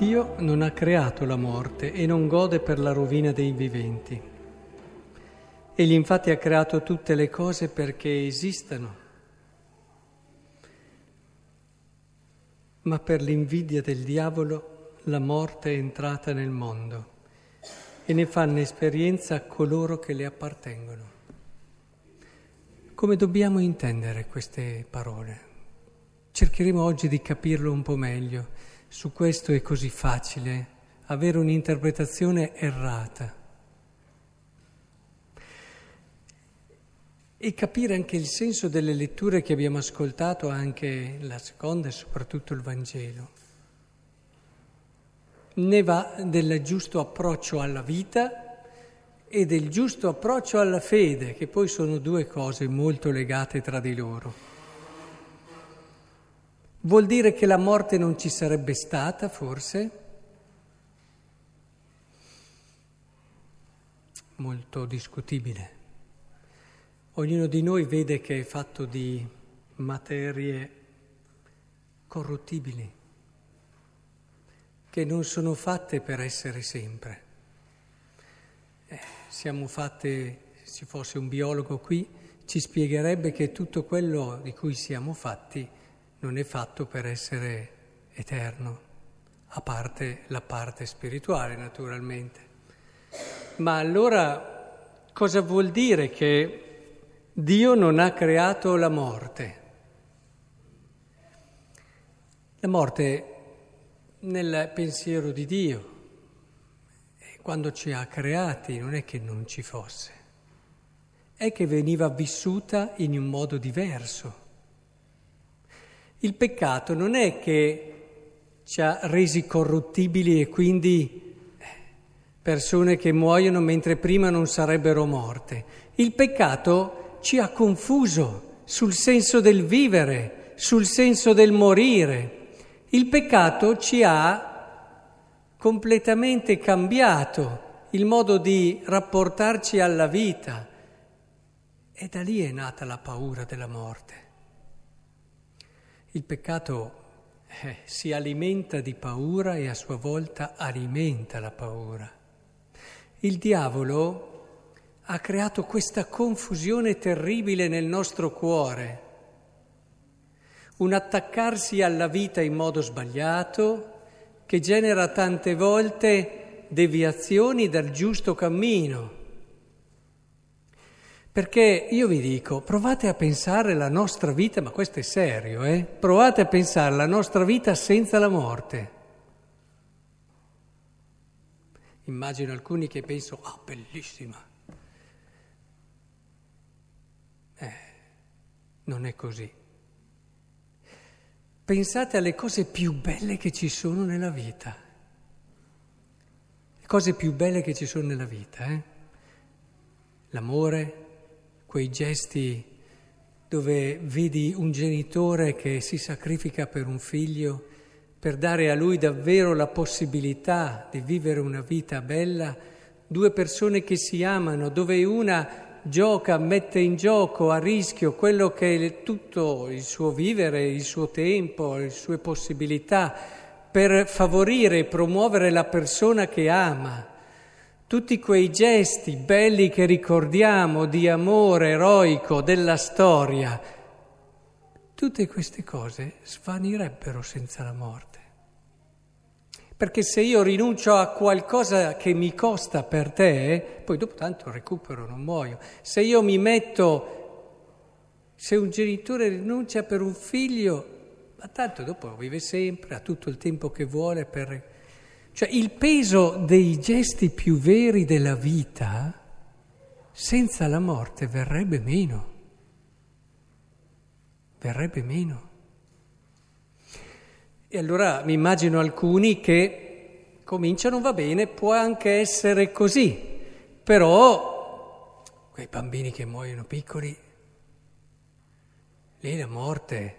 Dio non ha creato la morte e non gode per la rovina dei viventi. Egli infatti ha creato tutte le cose perché esistano, ma per l'invidia del diavolo la morte è entrata nel mondo e ne fanno esperienza coloro che le appartengono. Come dobbiamo intendere queste parole? Cercheremo oggi di capirlo un po' meglio. Su questo è così facile avere un'interpretazione errata. E capire anche il senso delle letture che abbiamo ascoltato, anche la seconda e soprattutto il Vangelo. Ne va del giusto approccio alla vita e del giusto approccio alla fede, che poi sono due cose molto legate tra di loro. Vuol dire che la morte non ci sarebbe stata, forse? Molto discutibile. Ognuno di noi vede che è fatto di materie corruttibili, che non sono fatte per essere sempre. Eh, siamo fatte, se fosse un biologo qui, ci spiegherebbe che tutto quello di cui siamo fatti non è fatto per essere eterno, a parte la parte spirituale naturalmente. Ma allora cosa vuol dire che Dio non ha creato la morte? La morte nel pensiero di Dio, quando ci ha creati, non è che non ci fosse, è che veniva vissuta in un modo diverso. Il peccato non è che ci ha resi corruttibili e quindi eh, persone che muoiono mentre prima non sarebbero morte. Il peccato ci ha confuso sul senso del vivere, sul senso del morire. Il peccato ci ha completamente cambiato il modo di rapportarci alla vita e da lì è nata la paura della morte. Il peccato eh, si alimenta di paura e a sua volta alimenta la paura. Il diavolo ha creato questa confusione terribile nel nostro cuore, un attaccarsi alla vita in modo sbagliato che genera tante volte deviazioni dal giusto cammino. Perché io vi dico, provate a pensare la nostra vita, ma questo è serio, eh? Provate a pensare la nostra vita senza la morte. Immagino alcuni che pensano, ah, oh, bellissima. Eh, non è così. Pensate alle cose più belle che ci sono nella vita. Le cose più belle che ci sono nella vita, eh? L'amore, quei gesti dove vedi un genitore che si sacrifica per un figlio per dare a lui davvero la possibilità di vivere una vita bella, due persone che si amano, dove una gioca, mette in gioco a rischio quello che è tutto il suo vivere, il suo tempo, le sue possibilità, per favorire e promuovere la persona che ama tutti quei gesti belli che ricordiamo di amore eroico della storia, tutte queste cose svanirebbero senza la morte. Perché se io rinuncio a qualcosa che mi costa per te, poi dopo tanto recupero, non muoio. Se io mi metto, se un genitore rinuncia per un figlio, ma tanto dopo vive sempre, ha tutto il tempo che vuole per cioè il peso dei gesti più veri della vita senza la morte verrebbe meno. Verrebbe meno. E allora mi immagino alcuni che cominciano, va bene, può anche essere così, però quei bambini che muoiono piccoli, lì la morte,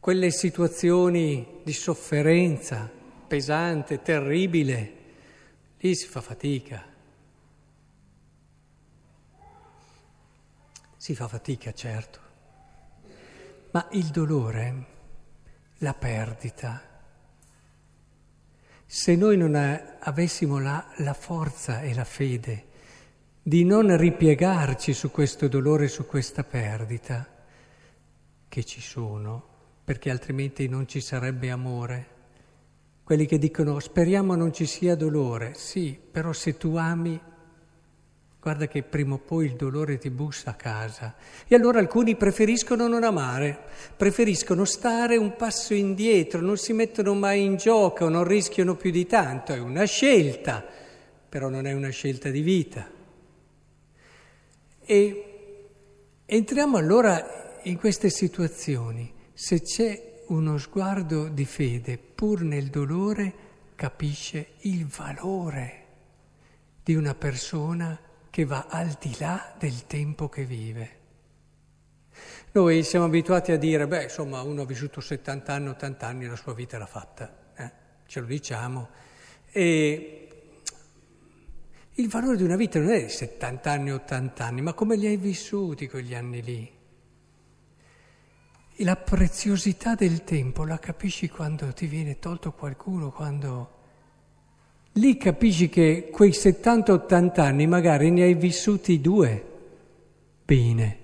quelle situazioni di sofferenza, pesante, terribile, lì si fa fatica. Si fa fatica, certo, ma il dolore, la perdita, Se noi non avessimo la, la forza e la fede di non ripiegarci su questo dolore, su questa perdita, che ci sono, perché altrimenti non ci sarebbe amore. Quelli che dicono speriamo non ci sia dolore, sì, però se tu ami Guarda che prima o poi il dolore ti bussa a casa. E allora alcuni preferiscono non amare, preferiscono stare un passo indietro, non si mettono mai in gioco, non rischiano più di tanto. È una scelta, però non è una scelta di vita. E entriamo allora in queste situazioni. Se c'è uno sguardo di fede, pur nel dolore, capisce il valore di una persona che va al di là del tempo che vive. Noi siamo abituati a dire, beh, insomma, uno ha vissuto 70 anni, 80 anni, la sua vita l'ha fatta, eh? ce lo diciamo. E il valore di una vita non è di 70 anni, 80 anni, ma come li hai vissuti quegli anni lì. La preziosità del tempo la capisci quando ti viene tolto qualcuno, quando Lì capisci che quei 70-80 anni magari ne hai vissuti due. Bene.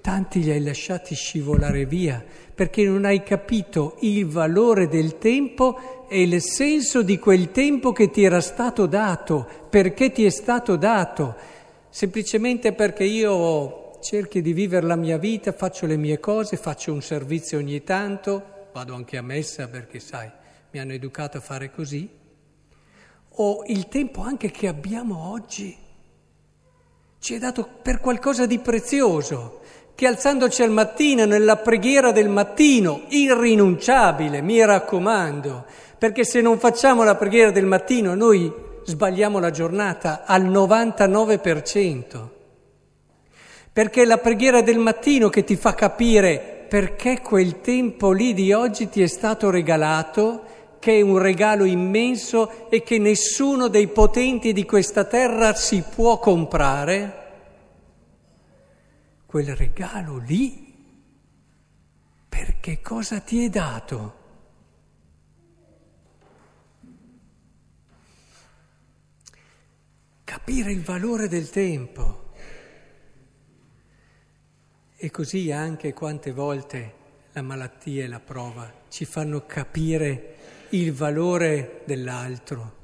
Tanti li hai lasciati scivolare via perché non hai capito il valore del tempo e il senso di quel tempo che ti era stato dato, perché ti è stato dato, semplicemente perché io cerchi di vivere la mia vita, faccio le mie cose, faccio un servizio ogni tanto, vado anche a messa perché sai, mi hanno educato a fare così. O il tempo anche che abbiamo oggi. Ci è dato per qualcosa di prezioso, che alzandoci al mattino, nella preghiera del mattino, irrinunciabile, mi raccomando, perché se non facciamo la preghiera del mattino noi sbagliamo la giornata al 99%, perché è la preghiera del mattino che ti fa capire perché quel tempo lì di oggi ti è stato regalato che è un regalo immenso e che nessuno dei potenti di questa terra si può comprare, quel regalo lì, perché cosa ti è dato? Capire il valore del tempo. E così anche quante volte la malattia e la prova ci fanno capire il valore dell'altro,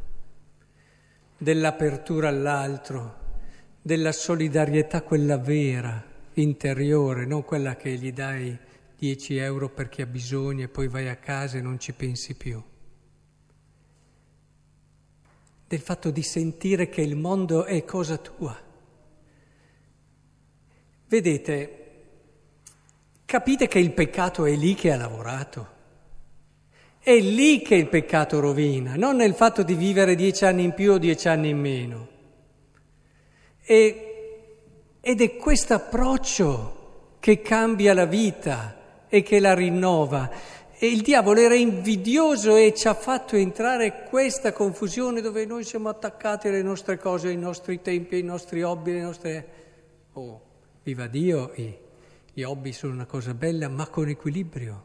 dell'apertura all'altro, della solidarietà quella vera, interiore, non quella che gli dai 10 euro perché ha bisogno e poi vai a casa e non ci pensi più. Del fatto di sentire che il mondo è cosa tua. Vedete, capite che il peccato è lì che ha lavorato. È lì che il peccato rovina, non nel fatto di vivere dieci anni in più o dieci anni in meno. E, ed è questo approccio che cambia la vita e che la rinnova. E il diavolo era invidioso e ci ha fatto entrare questa confusione dove noi siamo attaccati alle nostre cose, ai nostri tempi, ai nostri hobby, alle nostre... Oh, viva Dio, gli hobby sono una cosa bella, ma con equilibrio.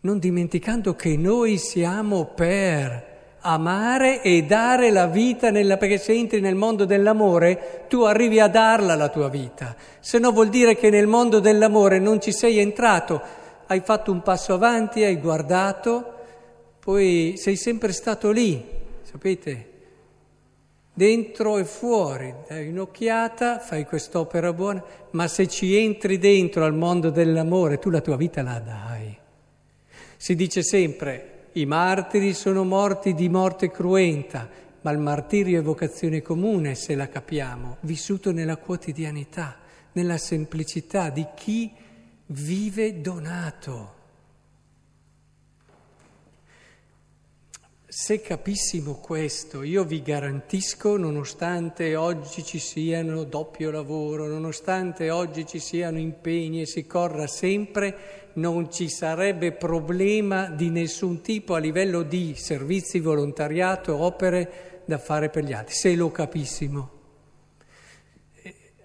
Non dimenticando che noi siamo per amare e dare la vita, nella, perché se entri nel mondo dell'amore tu arrivi a darla la tua vita, se no vuol dire che nel mondo dell'amore non ci sei entrato, hai fatto un passo avanti, hai guardato, poi sei sempre stato lì, sapete? Dentro e fuori, dai un'occhiata, fai quest'opera buona, ma se ci entri dentro al mondo dell'amore, tu la tua vita la dai. Si dice sempre i martiri sono morti di morte cruenta, ma il martirio è vocazione comune, se la capiamo, vissuto nella quotidianità, nella semplicità di chi vive donato. Se capissimo questo, io vi garantisco, nonostante oggi ci siano doppio lavoro, nonostante oggi ci siano impegni e si corra sempre, non ci sarebbe problema di nessun tipo a livello di servizi, volontariato, opere da fare per gli altri, se lo capissimo.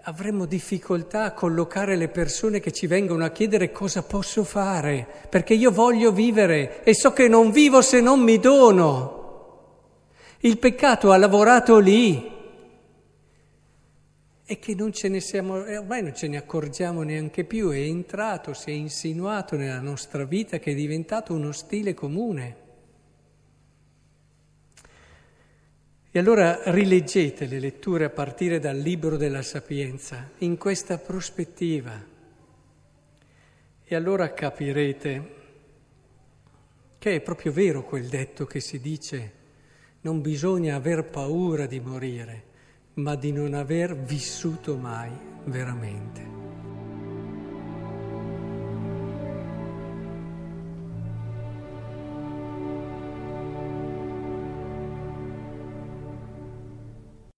Avremmo difficoltà a collocare le persone che ci vengono a chiedere cosa posso fare, perché io voglio vivere e so che non vivo se non mi dono. Il peccato ha lavorato lì e che non ce ne siamo, ormai non ce ne accorgiamo neanche più, è entrato, si è insinuato nella nostra vita che è diventato uno stile comune. E allora rileggete le letture a partire dal libro della Sapienza in questa prospettiva e allora capirete che è proprio vero quel detto che si dice non bisogna aver paura di morire, ma di non aver vissuto mai veramente.